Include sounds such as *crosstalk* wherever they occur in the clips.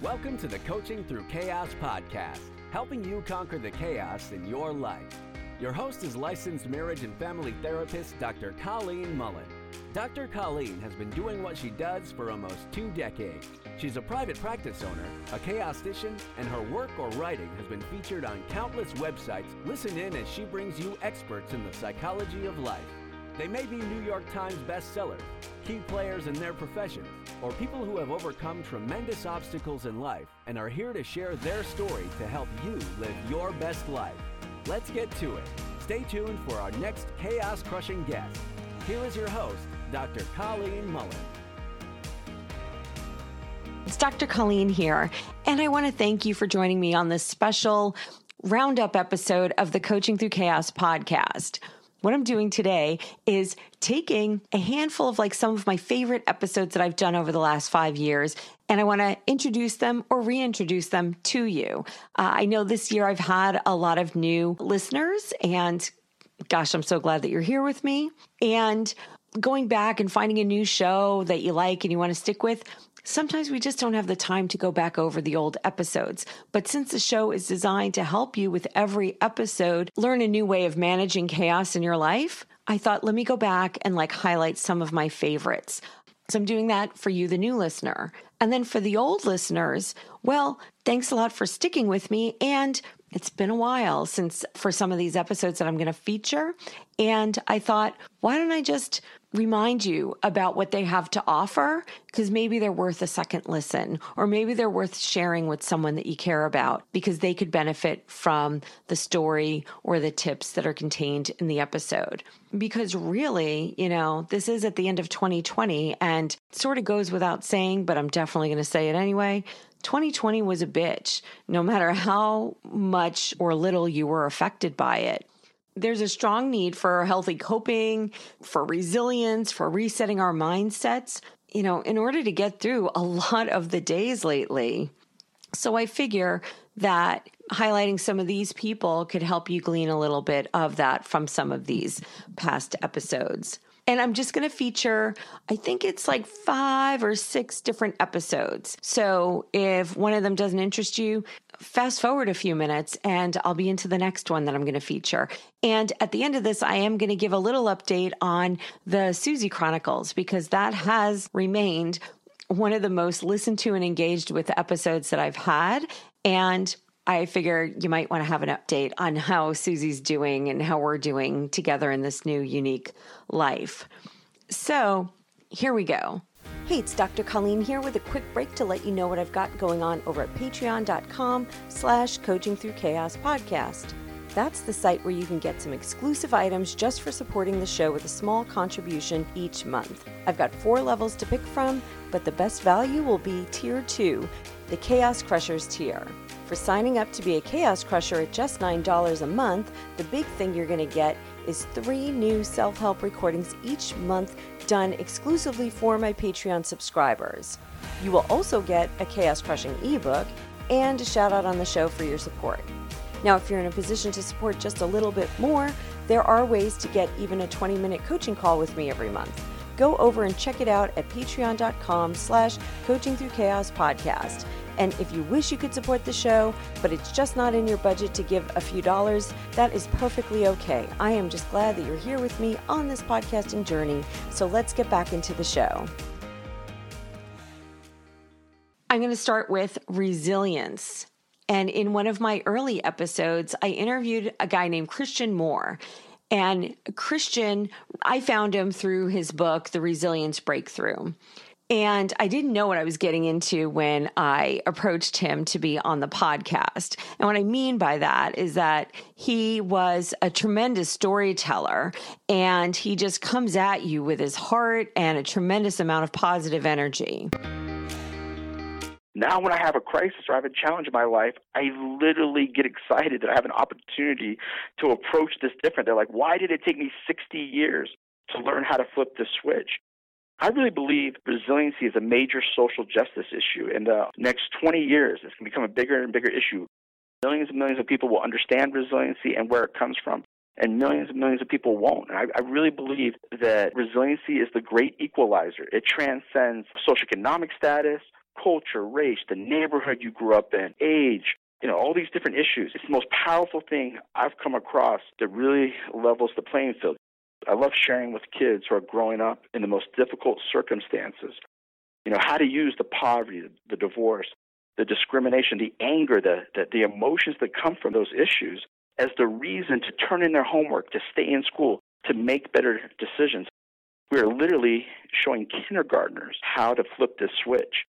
Welcome to the Coaching Through Chaos podcast, helping you conquer the chaos in your life. Your host is licensed marriage and family therapist Dr. Colleen Mullen. Dr. Colleen has been doing what she does for almost two decades. She's a private practice owner, a chaostician, and her work or writing has been featured on countless websites. Listen in as she brings you experts in the psychology of life. They may be New York Times bestsellers, key players in their professions, or people who have overcome tremendous obstacles in life and are here to share their story to help you live your best life. Let's get to it. Stay tuned for our next chaos crushing guest. Here is your host, Dr. Colleen Mullen. It's Dr. Colleen here, and I want to thank you for joining me on this special roundup episode of the Coaching Through Chaos podcast. What I'm doing today is taking a handful of like some of my favorite episodes that I've done over the last five years, and I want to introduce them or reintroduce them to you. Uh, I know this year I've had a lot of new listeners, and gosh, I'm so glad that you're here with me. And going back and finding a new show that you like and you want to stick with, Sometimes we just don't have the time to go back over the old episodes. But since the show is designed to help you with every episode learn a new way of managing chaos in your life, I thought, let me go back and like highlight some of my favorites. So I'm doing that for you, the new listener. And then for the old listeners, well, thanks a lot for sticking with me. And it's been a while since for some of these episodes that I'm going to feature. And I thought, why don't I just remind you about what they have to offer because maybe they're worth a second listen or maybe they're worth sharing with someone that you care about because they could benefit from the story or the tips that are contained in the episode. Because really, you know, this is at the end of 2020 and sort of goes without saying, but I'm definitely going to say it anyway. 2020 was a bitch, no matter how much or little you were affected by it there's a strong need for healthy coping, for resilience, for resetting our mindsets, you know, in order to get through a lot of the days lately. So I figure that highlighting some of these people could help you glean a little bit of that from some of these past episodes. And I'm just going to feature, I think it's like five or six different episodes. So if one of them doesn't interest you, fast forward a few minutes and I'll be into the next one that I'm going to feature. And at the end of this, I am going to give a little update on the Susie Chronicles because that has remained one of the most listened to and engaged with episodes that I've had. And I figure you might want to have an update on how Susie's doing and how we're doing together in this new unique life. So here we go. Hey, it's Dr. Colleen here with a quick break to let you know what I've got going on over at patreon.com slash coaching through chaos podcast. That's the site where you can get some exclusive items just for supporting the show with a small contribution each month. I've got four levels to pick from, but the best value will be tier two, the Chaos Crushers tier. For signing up to be a Chaos Crusher at just $9 a month, the big thing you're going to get is three new self help recordings each month done exclusively for my Patreon subscribers. You will also get a Chaos Crushing ebook and a shout out on the show for your support. Now, if you're in a position to support just a little bit more, there are ways to get even a 20 minute coaching call with me every month. Go over and check it out at patreon.com slash coaching through chaos podcast. And if you wish you could support the show, but it's just not in your budget to give a few dollars, that is perfectly okay. I am just glad that you're here with me on this podcasting journey. So let's get back into the show. I'm going to start with resilience. And in one of my early episodes, I interviewed a guy named Christian Moore. And Christian, I found him through his book, The Resilience Breakthrough. And I didn't know what I was getting into when I approached him to be on the podcast. And what I mean by that is that he was a tremendous storyteller and he just comes at you with his heart and a tremendous amount of positive energy. Now, when I have a crisis or I have a challenge in my life, I literally get excited that I have an opportunity to approach this different. They're like, why did it take me 60 years to learn how to flip the switch? I really believe resiliency is a major social justice issue. In the uh, next 20 years, it's going to become a bigger and bigger issue. Millions and millions of people will understand resiliency and where it comes from, and millions and millions of people won't. I, I really believe that resiliency is the great equalizer. It transcends socioeconomic status, culture, race, the neighborhood you grew up in, age, you know, all these different issues. It's the most powerful thing I've come across that really levels the playing field. I love sharing with kids who are growing up in the most difficult circumstances. You know, how to use the poverty, the divorce, the discrimination, the anger, the, the, the emotions that come from those issues as the reason to turn in their homework, to stay in school, to make better decisions. We are literally showing kindergartners how to flip this switch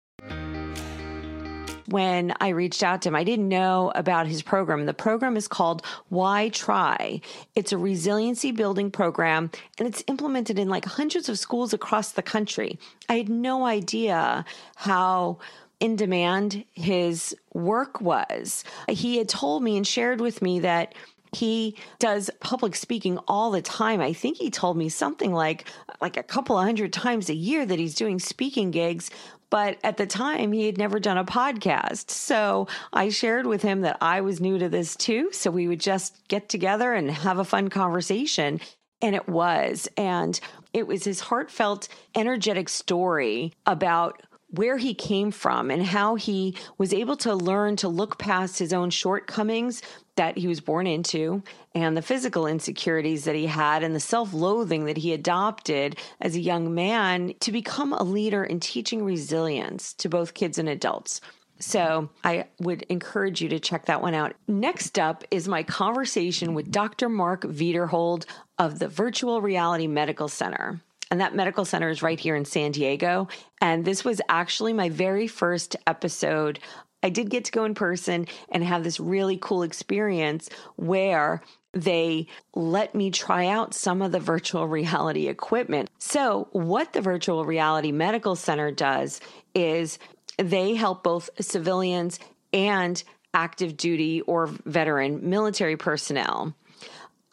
when I reached out to him. I didn't know about his program. The program is called Why Try. It's a resiliency building program and it's implemented in like hundreds of schools across the country. I had no idea how in demand his work was. He had told me and shared with me that he does public speaking all the time. I think he told me something like like a couple of hundred times a year that he's doing speaking gigs, but at the time, he had never done a podcast. So I shared with him that I was new to this too. So we would just get together and have a fun conversation. And it was. And it was his heartfelt, energetic story about where he came from and how he was able to learn to look past his own shortcomings that he was born into and the physical insecurities that he had and the self loathing that he adopted as a young man to become a leader in teaching resilience to both kids and adults. So I would encourage you to check that one out. Next up is my conversation with Dr. Mark Wiederhold of the Virtual Reality Medical Center. And that medical center is right here in San Diego. And this was actually my very first episode. I did get to go in person and have this really cool experience where they let me try out some of the virtual reality equipment. So, what the Virtual Reality Medical Center does is they help both civilians and active duty or veteran military personnel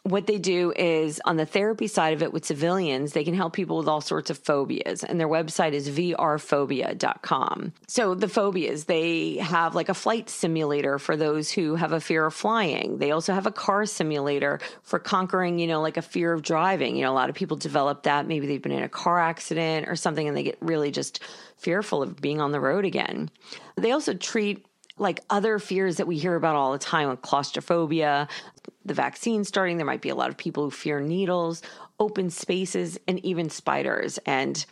what they do is on the therapy side of it with civilians, they can help people with all sorts of phobias. And their website is vrphobia.com. So the phobias, they have like a flight simulator for those who have a fear of flying. They also have a car simulator for conquering, you know, like a fear of driving. You know, a lot of people develop that. Maybe they've been in a car accident or something and they get really just fearful of being on the road again. They also treat like other fears that we hear about all the time, like claustrophobia, the vaccine starting. There might be a lot of people who fear needles, open spaces, and even spiders. And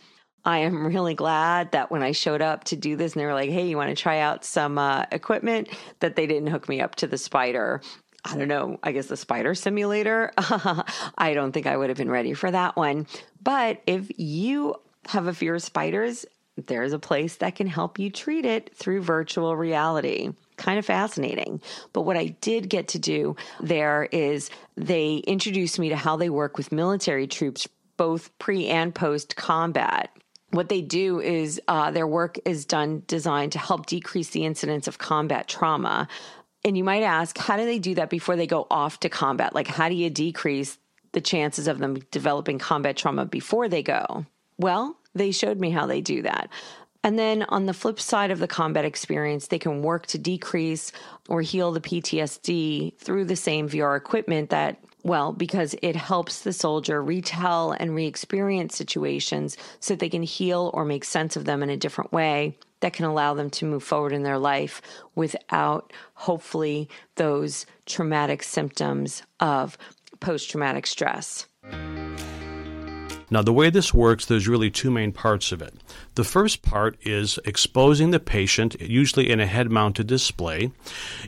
I am *laughs* really glad that when I showed up to do this and they were like, hey, you want to try out some uh, equipment, that they didn't hook me up to the spider. I don't know, I guess the spider simulator. *laughs* I don't think I would have been ready for that one. But if you have a fear of spiders, there's a place that can help you treat it through virtual reality. Kind of fascinating. But what I did get to do there is they introduced me to how they work with military troops, both pre and post combat what they do is uh, their work is done designed to help decrease the incidence of combat trauma. And you might ask, how do they do that before they go off to combat? Like, how do you decrease the chances of them developing combat trauma before they go? Well, they showed me how they do that. And then on the flip side of the combat experience, they can work to decrease or heal the PTSD through the same VR equipment that, well, because it helps the soldier retell and re experience situations so they can heal or make sense of them in a different way that can allow them to move forward in their life without, hopefully, those traumatic symptoms of post traumatic stress. Now, the way this works, there's really two main parts of it. The first part is exposing the patient, usually in a head mounted display,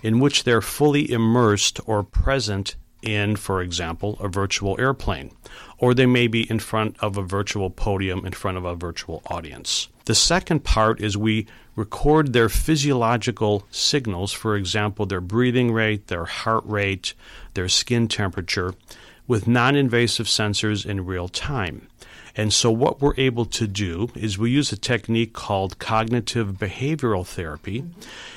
in which they're fully immersed or present in, for example, a virtual airplane, or they may be in front of a virtual podium in front of a virtual audience. The second part is we record their physiological signals, for example, their breathing rate, their heart rate, their skin temperature, with non invasive sensors in real time. And so, what we're able to do is we use a technique called cognitive behavioral therapy.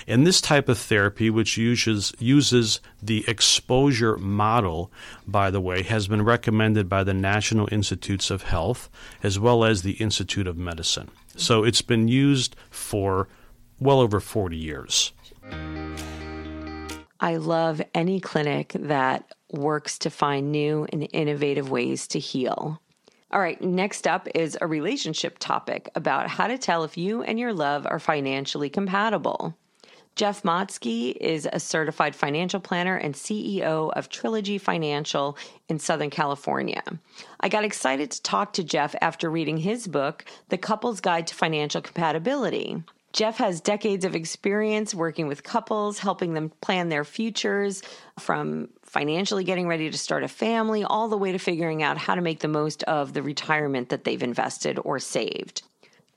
And this type of therapy, which uses, uses the exposure model, by the way, has been recommended by the National Institutes of Health as well as the Institute of Medicine. So, it's been used for well over 40 years. I love any clinic that works to find new and innovative ways to heal. All right, next up is a relationship topic about how to tell if you and your love are financially compatible. Jeff Motske is a certified financial planner and CEO of Trilogy Financial in Southern California. I got excited to talk to Jeff after reading his book, The Couple's Guide to Financial Compatibility. Jeff has decades of experience working with couples, helping them plan their futures from financially getting ready to start a family, all the way to figuring out how to make the most of the retirement that they've invested or saved.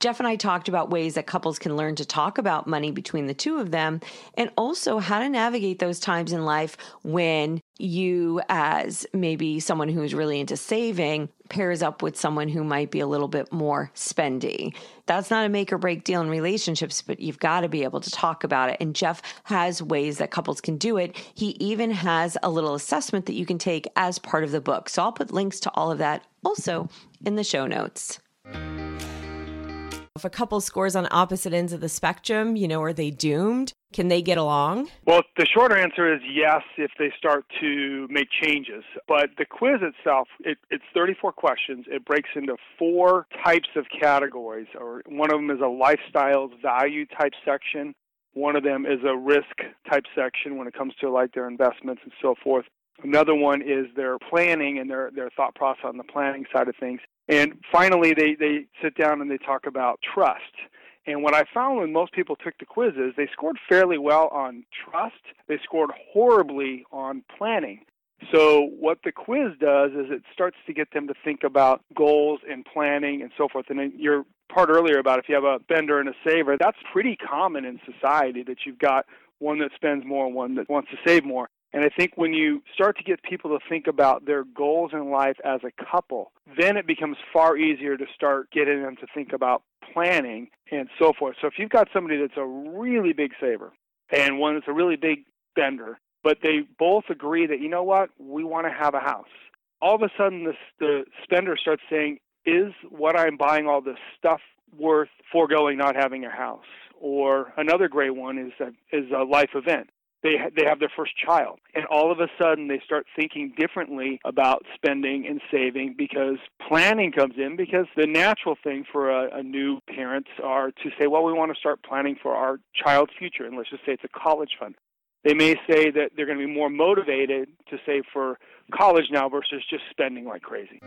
Jeff and I talked about ways that couples can learn to talk about money between the two of them and also how to navigate those times in life when you, as maybe someone who's really into saving, pairs up with someone who might be a little bit more spendy. That's not a make or break deal in relationships, but you've got to be able to talk about it. And Jeff has ways that couples can do it. He even has a little assessment that you can take as part of the book. So I'll put links to all of that also in the show notes. If a couple scores on opposite ends of the spectrum, you know, are they doomed? Can they get along? Well, the shorter answer is yes if they start to make changes. But the quiz itself, it, it's 34 questions. It breaks into four types of categories. Or one of them is a lifestyles value type section. One of them is a risk type section when it comes to like their investments and so forth. Another one is their planning and their, their thought process on the planning side of things. And finally, they, they sit down and they talk about trust. And what I found when most people took the quizzes, they scored fairly well on trust. They scored horribly on planning. So what the quiz does is it starts to get them to think about goals and planning and so forth. And your part earlier about if you have a bender and a saver, that's pretty common in society that you've got one that spends more and one that wants to save more. And I think when you start to get people to think about their goals in life as a couple, then it becomes far easier to start getting them to think about planning and so forth. So if you've got somebody that's a really big saver and one that's a really big spender, but they both agree that, you know what, we want to have a house. All of a sudden, this, the spender starts saying, is what I'm buying all this stuff worth foregoing not having a house? Or another great one is a, is a life event they they have their first child and all of a sudden they start thinking differently about spending and saving because planning comes in because the natural thing for a, a new parents are to say well we want to start planning for our child's future and let's just say it's a college fund they may say that they're going to be more motivated to save for college now versus just spending like crazy.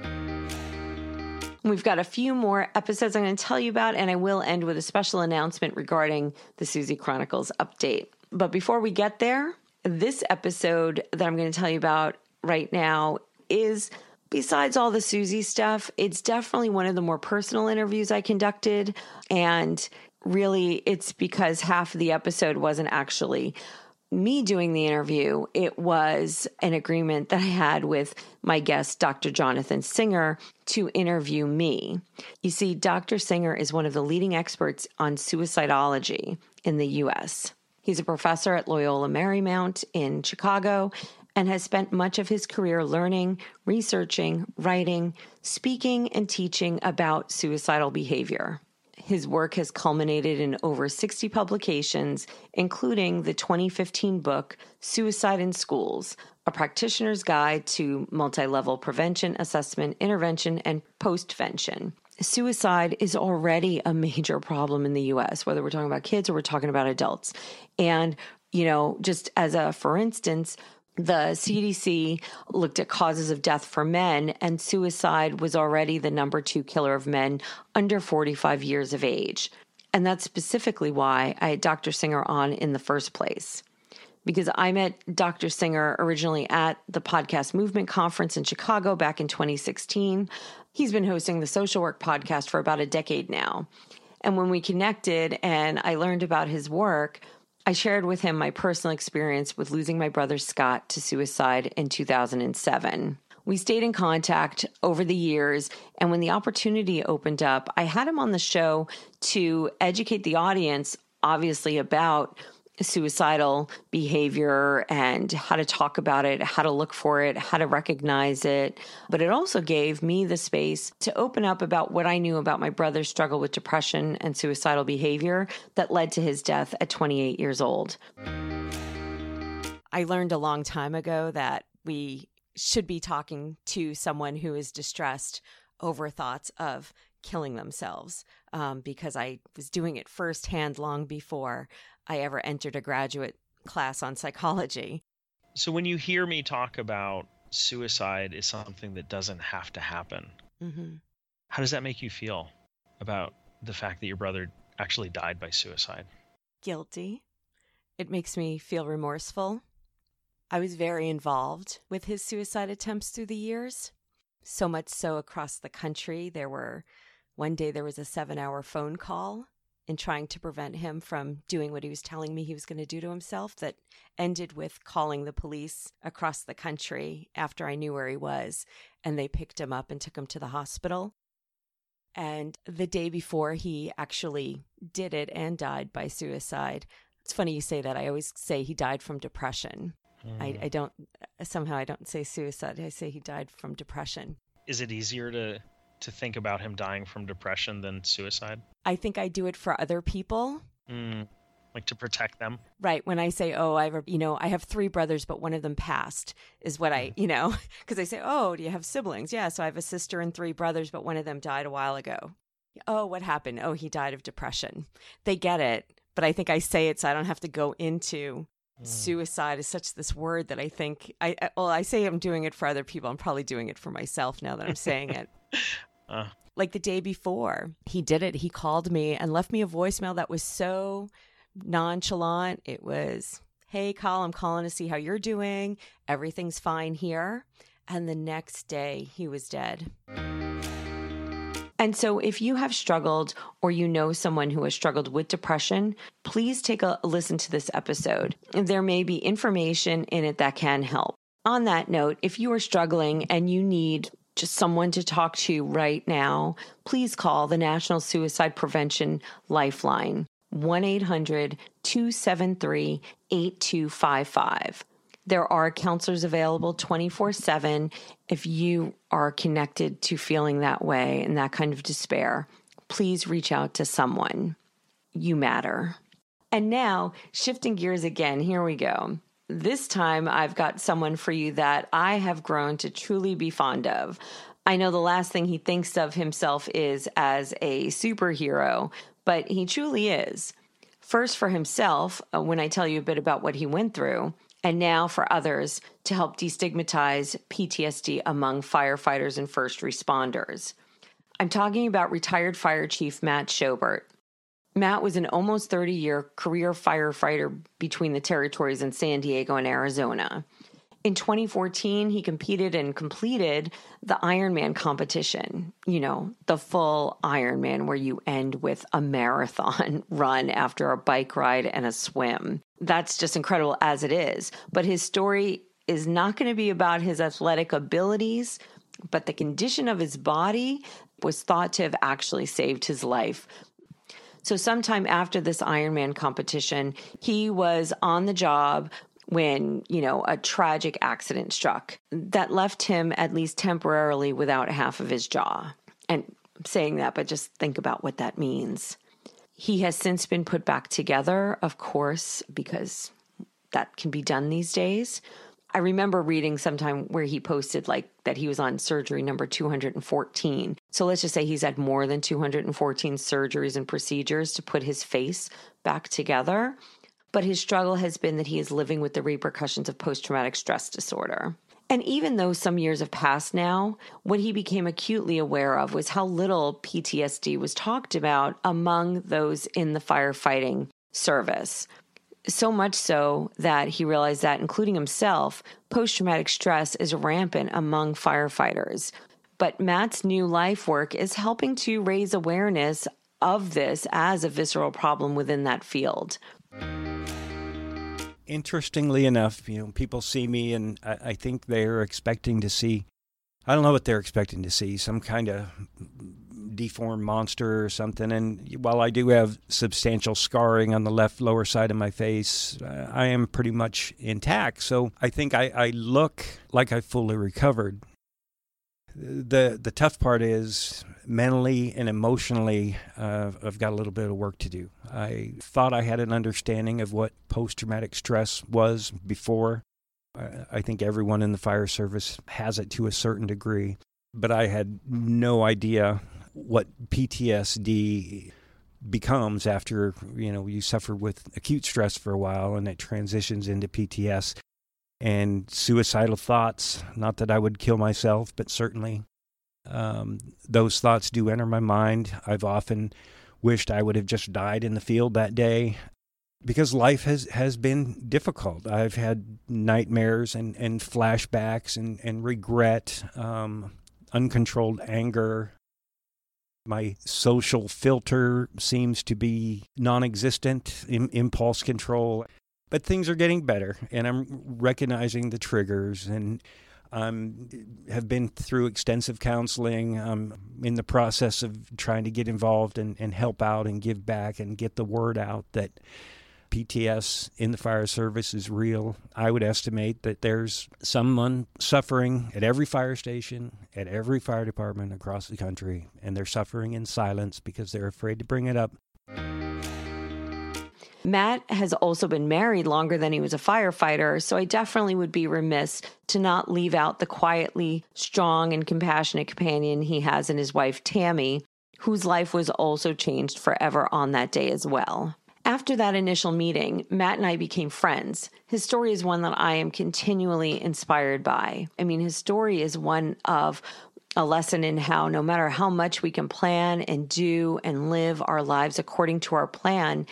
We've got a few more episodes I'm going to tell you about, and I will end with a special announcement regarding the Susie Chronicles update. But before we get there, this episode that I'm going to tell you about right now is besides all the Susie stuff, it's definitely one of the more personal interviews I conducted. And really, it's because half of the episode wasn't actually me doing the interview. It was an agreement that I had with my guest, Dr. Jonathan Singer, to interview me. You see, Dr. Singer is one of the leading experts on suicidology in the US. He's a professor at Loyola Marymount in Chicago and has spent much of his career learning, researching, writing, speaking, and teaching about suicidal behavior. His work has culminated in over 60 publications, including the 2015 book Suicide in Schools A Practitioner's Guide to Multi Level Prevention, Assessment, Intervention, and Postvention suicide is already a major problem in the US, whether we're talking about kids or we're talking about adults. And, you know, just as a for instance, the CDC looked at causes of death for men, and suicide was already the number two killer of men under 45 years of age. And that's specifically why I had Dr. Singer on in the first place. Because I met Dr. Singer originally at the Podcast Movement Conference in Chicago back in 2016. He's been hosting the Social Work podcast for about a decade now. And when we connected and I learned about his work, I shared with him my personal experience with losing my brother Scott to suicide in 2007. We stayed in contact over the years, and when the opportunity opened up, I had him on the show to educate the audience, obviously, about suicidal behavior and how to talk about it, how to look for it, how to recognize it. But it also gave me the space to open up about what I knew about my brother's struggle with depression and suicidal behavior that led to his death at 28 years old. I learned a long time ago that we should be talking to someone who is distressed over thoughts of killing themselves um, because I was doing it firsthand long before I ever entered a graduate class on psychology. So when you hear me talk about suicide is something that doesn't have to happen, mm-hmm. how does that make you feel about the fact that your brother actually died by suicide? Guilty. It makes me feel remorseful. I was very involved with his suicide attempts through the years. So much so across the country, there were one day there was a seven hour phone call in trying to prevent him from doing what he was telling me he was going to do to himself that ended with calling the police across the country after I knew where he was. And they picked him up and took him to the hospital. And the day before he actually did it and died by suicide, it's funny you say that. I always say he died from depression. Mm. I, I don't, somehow I don't say suicide. I say he died from depression. Is it easier to to think about him dying from depression than suicide? I think I do it for other people. Mm, like to protect them. Right. When I say, "Oh, I have, you know, I have three brothers, but one of them passed," is what I, mm. you know, *laughs* because I say, "Oh, do you have siblings?" Yeah. So I have a sister and three brothers, but one of them died a while ago. Oh, what happened? Oh, he died of depression. They get it, but I think I say it so I don't have to go into mm. suicide is such this word that I think I well I say I'm doing it for other people. I'm probably doing it for myself now that I'm saying *laughs* it. Uh. Like the day before, he did it. He called me and left me a voicemail that was so nonchalant. It was, Hey, Call, I'm calling to see how you're doing. Everything's fine here. And the next day, he was dead. And so, if you have struggled or you know someone who has struggled with depression, please take a listen to this episode. There may be information in it that can help. On that note, if you are struggling and you need just someone to talk to right now, please call the National Suicide Prevention Lifeline, 1 800 273 8255. There are counselors available 24 7 if you are connected to feeling that way and that kind of despair. Please reach out to someone. You matter. And now, shifting gears again, here we go. This time, I've got someone for you that I have grown to truly be fond of. I know the last thing he thinks of himself is as a superhero, but he truly is. First, for himself, uh, when I tell you a bit about what he went through, and now for others to help destigmatize PTSD among firefighters and first responders. I'm talking about retired fire chief Matt Schobert. Matt was an almost 30 year career firefighter between the territories in San Diego and Arizona. In 2014, he competed and completed the Ironman competition, you know, the full Ironman where you end with a marathon *laughs* run after a bike ride and a swim. That's just incredible as it is. But his story is not going to be about his athletic abilities, but the condition of his body was thought to have actually saved his life so, sometime after this Ironman competition, he was on the job when, you know, a tragic accident struck that left him at least temporarily without half of his jaw. And I'm saying that, but just think about what that means. He has since been put back together, of course, because that can be done these days. I remember reading sometime where he posted like that he was on surgery number 214. So let's just say he's had more than 214 surgeries and procedures to put his face back together. But his struggle has been that he is living with the repercussions of post traumatic stress disorder. And even though some years have passed now, what he became acutely aware of was how little PTSD was talked about among those in the firefighting service. So much so that he realized that, including himself, post traumatic stress is rampant among firefighters. But Matt's new life work is helping to raise awareness of this as a visceral problem within that field. Interestingly enough, you know, people see me and I, I think they're expecting to see I don't know what they're expecting to see, some kind of deformed monster or something. And while I do have substantial scarring on the left lower side of my face, uh, I am pretty much intact. So I think I, I look like I fully recovered. The the tough part is mentally and emotionally, uh, I've got a little bit of work to do. I thought I had an understanding of what post traumatic stress was before. I think everyone in the fire service has it to a certain degree. but I had no idea what PTSD becomes after you know you suffer with acute stress for a while and it transitions into PTS and suicidal thoughts. Not that I would kill myself, but certainly um, those thoughts do enter my mind. I've often wished I would have just died in the field that day because life has, has been difficult. I've had nightmares and, and flashbacks and, and regret, um, uncontrolled anger. My social filter seems to be non existent, Im- impulse control. But things are getting better, and I'm recognizing the triggers and um, have been through extensive counseling. I'm in the process of trying to get involved and, and help out and give back and get the word out that PTS in the fire service is real. I would estimate that there's someone suffering at every fire station, at every fire department across the country, and they're suffering in silence because they're afraid to bring it up. Matt has also been married longer than he was a firefighter, so I definitely would be remiss to not leave out the quietly strong and compassionate companion he has in his wife, Tammy, whose life was also changed forever on that day as well. After that initial meeting, Matt and I became friends. His story is one that I am continually inspired by. I mean, his story is one of a lesson in how no matter how much we can plan and do and live our lives according to our plan,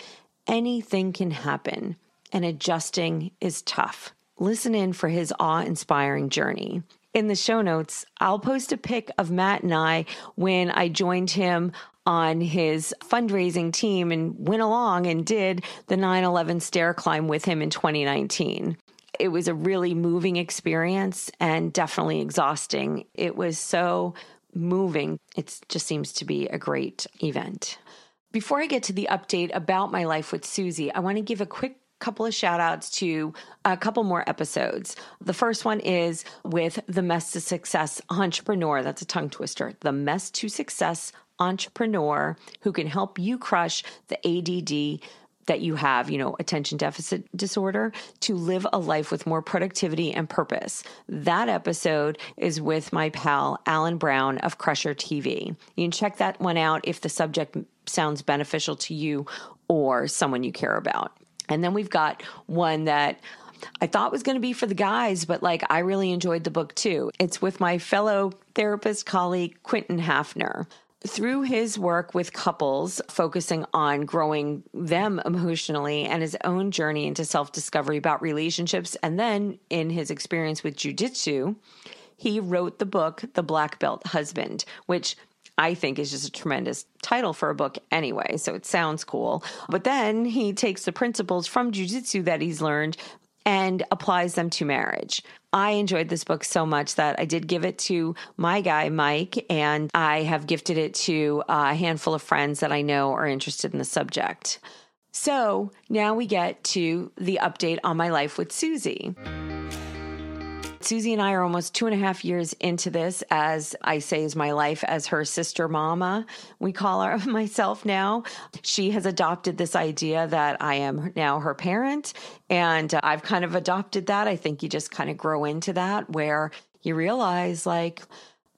anything can happen, and adjusting is tough. Listen in for his awe inspiring journey. In the show notes, I'll post a pic of Matt and I when I joined him on his fundraising team and went along and did the 9 11 stair climb with him in 2019. It was a really moving experience and definitely exhausting. It was so moving. It just seems to be a great event. Before I get to the update about my life with Susie, I want to give a quick couple of shout outs to a couple more episodes. The first one is with the Mess to Success entrepreneur. That's a tongue twister. The Mess to Success entrepreneur who can help you crush the ADD that you have, you know, attention deficit disorder, to live a life with more productivity and purpose. That episode is with my pal, Alan Brown of Crusher TV. You can check that one out if the subject sounds beneficial to you or someone you care about. And then we've got one that I thought was going to be for the guys, but like I really enjoyed the book too. It's with my fellow therapist colleague, Quentin Hafner. Through his work with couples, focusing on growing them emotionally and his own journey into self discovery about relationships, and then in his experience with jujitsu, he wrote the book, The Black Belt Husband, which I think is just a tremendous title for a book anyway. So it sounds cool. But then he takes the principles from jujitsu that he's learned and applies them to marriage. I enjoyed this book so much that I did give it to my guy, Mike, and I have gifted it to a handful of friends that I know are interested in the subject. So now we get to the update on my life with Susie. Susie and I are almost two and a half years into this, as I say, is my life as her sister mama. We call her *laughs* myself now. She has adopted this idea that I am now her parent, and uh, I've kind of adopted that. I think you just kind of grow into that where you realize, like,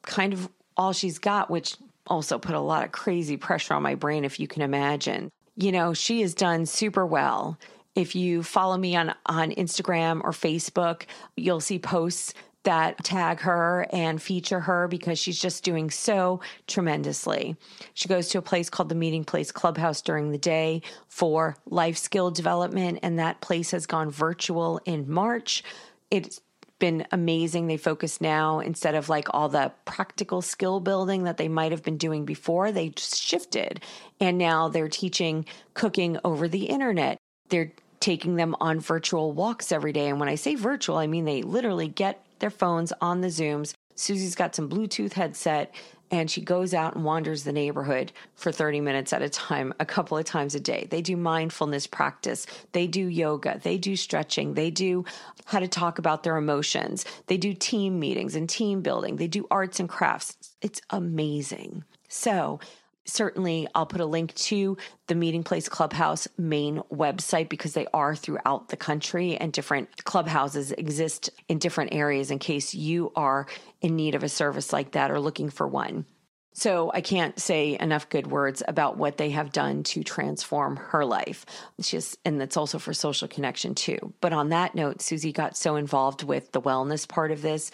kind of all she's got, which also put a lot of crazy pressure on my brain, if you can imagine. You know, she has done super well if you follow me on, on Instagram or Facebook, you'll see posts that tag her and feature her because she's just doing so tremendously. She goes to a place called the Meeting Place Clubhouse during the day for life skill development, and that place has gone virtual in March. It's been amazing. They focus now instead of like all the practical skill building that they might have been doing before, they just shifted. And now they're teaching cooking over the internet. They're taking them on virtual walks every day. And when I say virtual, I mean they literally get their phones on the Zooms. Susie's got some Bluetooth headset and she goes out and wanders the neighborhood for 30 minutes at a time, a couple of times a day. They do mindfulness practice, they do yoga, they do stretching, they do how to talk about their emotions, they do team meetings and team building, they do arts and crafts. It's amazing. So, certainly I'll put a link to the Meeting Place Clubhouse main website because they are throughout the country and different clubhouses exist in different areas in case you are in need of a service like that or looking for one. So I can't say enough good words about what they have done to transform her life. She's, and that's also for social connection too. But on that note, Susie got so involved with the wellness part of this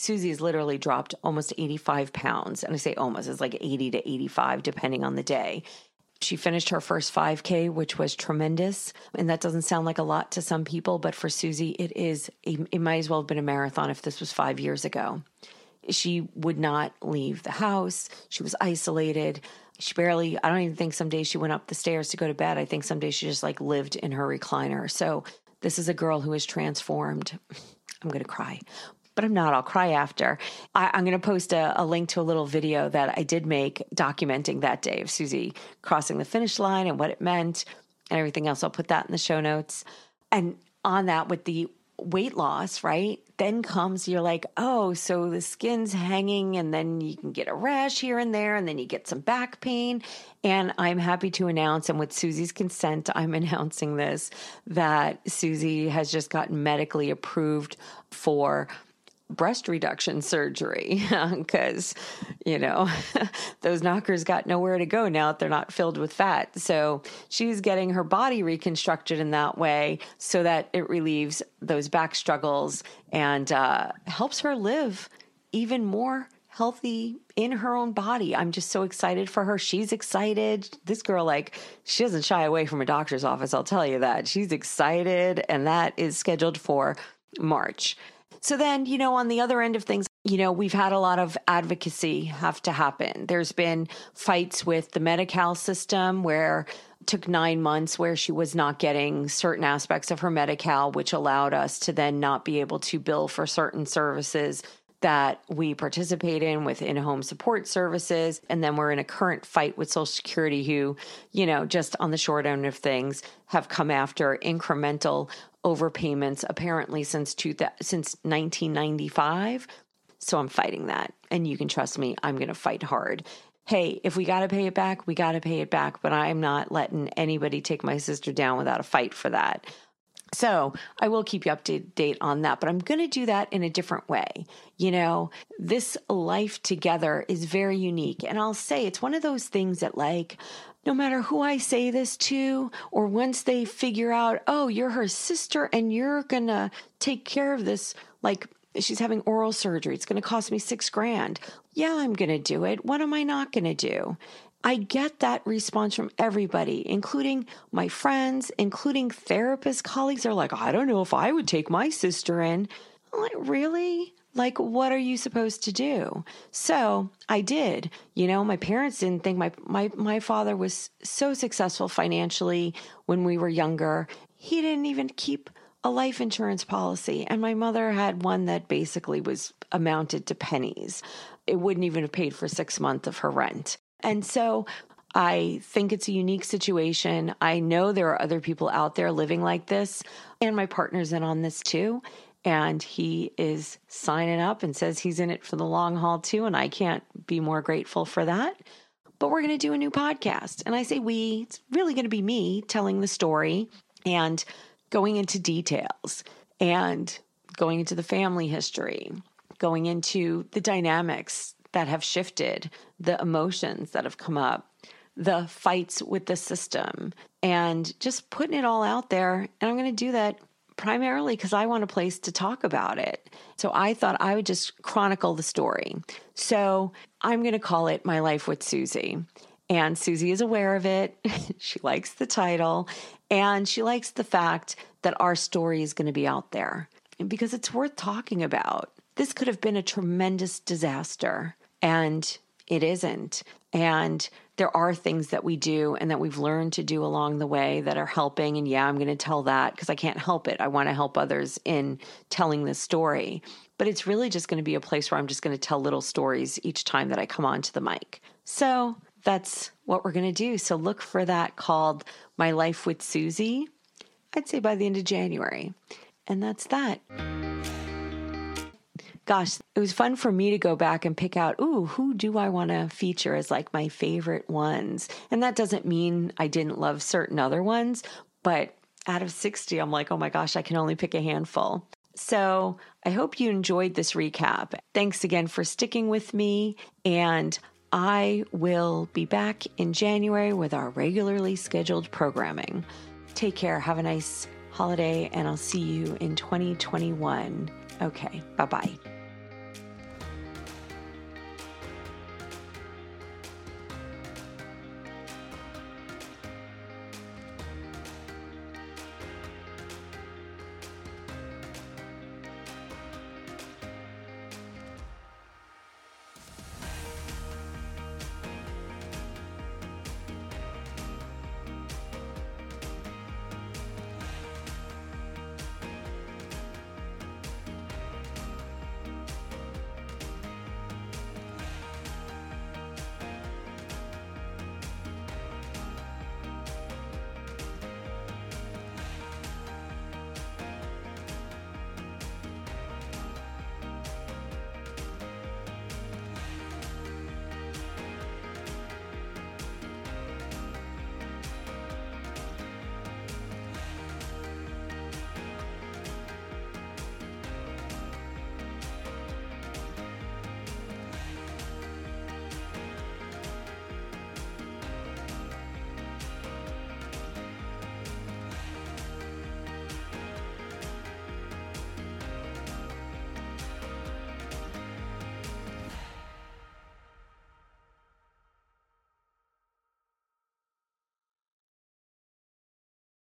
Susie has literally dropped almost 85 pounds. And I say almost, it's like 80 to 85, depending on the day. She finished her first 5K, which was tremendous. And that doesn't sound like a lot to some people, but for Susie, it is, it might as well have been a marathon if this was five years ago. She would not leave the house. She was isolated. She barely, I don't even think some days she went up the stairs to go to bed. I think some days she just like lived in her recliner. So this is a girl who is transformed. I'm going to cry but I'm not. I'll cry after. I, am going to post a, a, link to a little video that I did make documenting that day of Susie crossing the finish line and what it meant and everything else. I'll put that in the show notes. And on that, with the weight loss, right? Then comes you're like, oh, so the skin's hanging, and then you can get a rash here and there, and then you get some back pain. And I'm happy to announce, and with Susie's consent, I'm *laughs* announcing this that Susie has just gotten medically approved for breast reduction surgery *laughs* because, you know, *laughs* those knockers got nowhere to go now that they're not filled with fat. So she's getting her body reconstructed in that way so that it relieves those back struggles and uh, helps her live even more healthy in her own body. I'm just so excited for her. She's excited. This girl, like, she doesn't shy away from a doctor's office, I'll tell you that. She's excited, and that is scheduled for March. So then, you know, on the other end of things, you know, we've had a lot of advocacy have to happen. There's been fights with the Medi-Cal system where took nine months where she was not getting certain aspects of her Medi-Cal, which allowed us to then not be able to bill for certain services that we participate in with in-home support services and then we're in a current fight with social security who you know just on the short end of things have come after incremental overpayments apparently since two, since 1995. So I'm fighting that. And you can trust me, I'm going to fight hard. Hey, if we got to pay it back, we got to pay it back, but I'm not letting anybody take my sister down without a fight for that. So I will keep you up to date on that, but I'm going to do that in a different way. You know, this life together is very unique. And I'll say it's one of those things that, like, no matter who I say this to, or once they figure out, oh, you're her sister and you're going to take care of this, like, she's having oral surgery. It's going to cost me six grand. Yeah, I'm going to do it. What am I not going to do? I get that response from everybody, including my friends, including therapist colleagues. Are like, I don't know if I would take my sister in. I'm like, really? Like, what are you supposed to do? So I did. You know, my parents didn't think my my my father was so successful financially when we were younger. He didn't even keep a life insurance policy, and my mother had one that basically was amounted to pennies. It wouldn't even have paid for six months of her rent. And so I think it's a unique situation. I know there are other people out there living like this, and my partner's in on this too. And he is signing up and says he's in it for the long haul too. And I can't be more grateful for that. But we're going to do a new podcast. And I say we, it's really going to be me telling the story and going into details and going into the family history, going into the dynamics that have shifted, the emotions that have come up, the fights with the system, and just putting it all out there. And I'm going to do that primarily because I want a place to talk about it. So I thought I would just chronicle the story. So I'm going to call it My Life with Susie. And Susie is aware of it. *laughs* she likes the title and she likes the fact that our story is going to be out there because it's worth talking about. This could have been a tremendous disaster and it isn't. And there are things that we do and that we've learned to do along the way that are helping. And yeah, I'm going to tell that because I can't help it. I want to help others in telling this story. But it's really just going to be a place where I'm just going to tell little stories each time that I come onto the mic. So that's what we're going to do. So look for that called My Life with Susie, I'd say by the end of January. And that's that. Gosh, it was fun for me to go back and pick out, ooh, who do I want to feature as like my favorite ones? And that doesn't mean I didn't love certain other ones, but out of 60, I'm like, oh my gosh, I can only pick a handful. So I hope you enjoyed this recap. Thanks again for sticking with me. And I will be back in January with our regularly scheduled programming. Take care. Have a nice holiday, and I'll see you in 2021. Okay, bye bye.